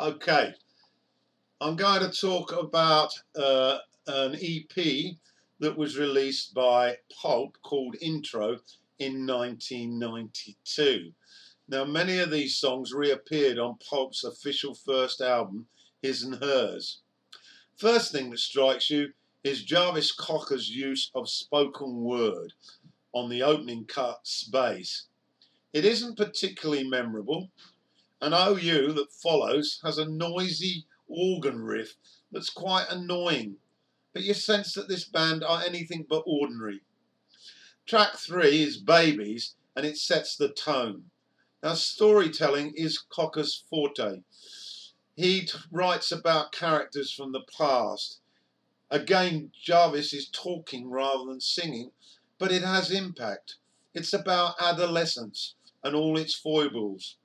Okay, I'm going to talk about uh, an EP that was released by Pulp called Intro in 1992. Now, many of these songs reappeared on Pulp's official first album, His and Hers. First thing that strikes you is Jarvis Cocker's use of spoken word on the opening cut space. It isn't particularly memorable, an OU that follows has a noisy organ riff that's quite annoying, but you sense that this band are anything but ordinary. Track three is Babies and it sets the tone. Now, storytelling is Cocker's forte. He writes about characters from the past. Again, Jarvis is talking rather than singing, but it has impact. It's about adolescence and all its foibles.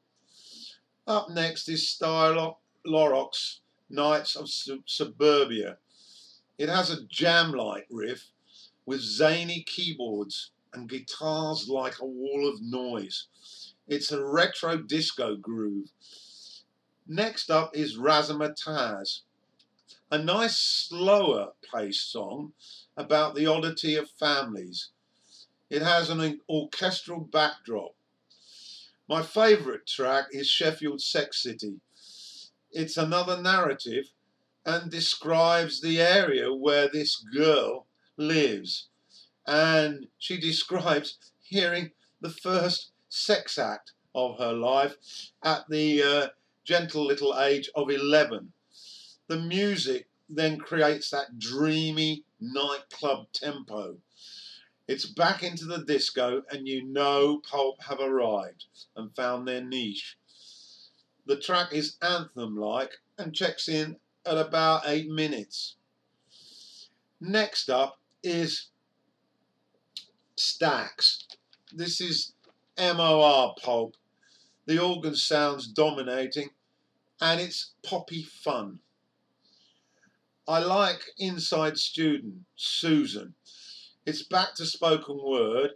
Up next is Style Lorox, Nites of Suburbia. It has a jam-like riff with zany keyboards and guitars like a wall of noise. It's a retro disco groove. Next up is Razzmatazz, a nice slower paced song about the oddity of families. It has an orchestral backdrop my favourite track is Sheffield Sex City. It's another narrative and describes the area where this girl lives. And she describes hearing the first sex act of her life at the uh, gentle little age of 11. The music then creates that dreamy nightclub tempo it's back into the disco, and you know Pulp have arrived and found their niche. The track is anthem like and checks in at about eight minutes. Next up is Stacks. This is MOR Pulp. The organ sounds dominating and it's poppy fun. I like Inside Student, Susan. It's back to spoken word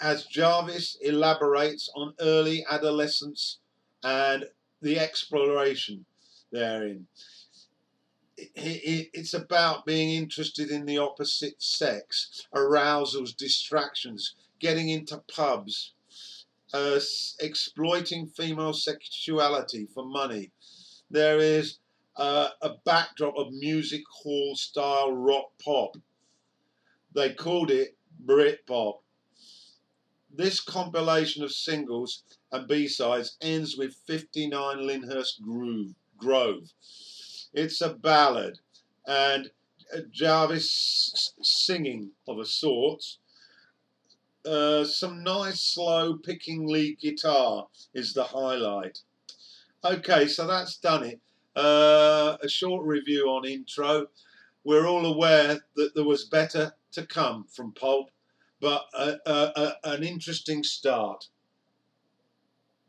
as Jarvis elaborates on early adolescence and the exploration therein. It's about being interested in the opposite sex, arousals, distractions, getting into pubs, uh, exploiting female sexuality for money. There is uh, a backdrop of music hall style rock pop they called it Britpop. This compilation of singles and B-sides ends with 59 Lyndhurst Groove, Grove. It's a ballad and Jarvis singing of a sort. Uh, some nice slow picking lead guitar is the highlight. Okay, so that's done it. Uh, a short review on intro. We're all aware that there was better to come from Pulp, but a, a, a, an interesting start.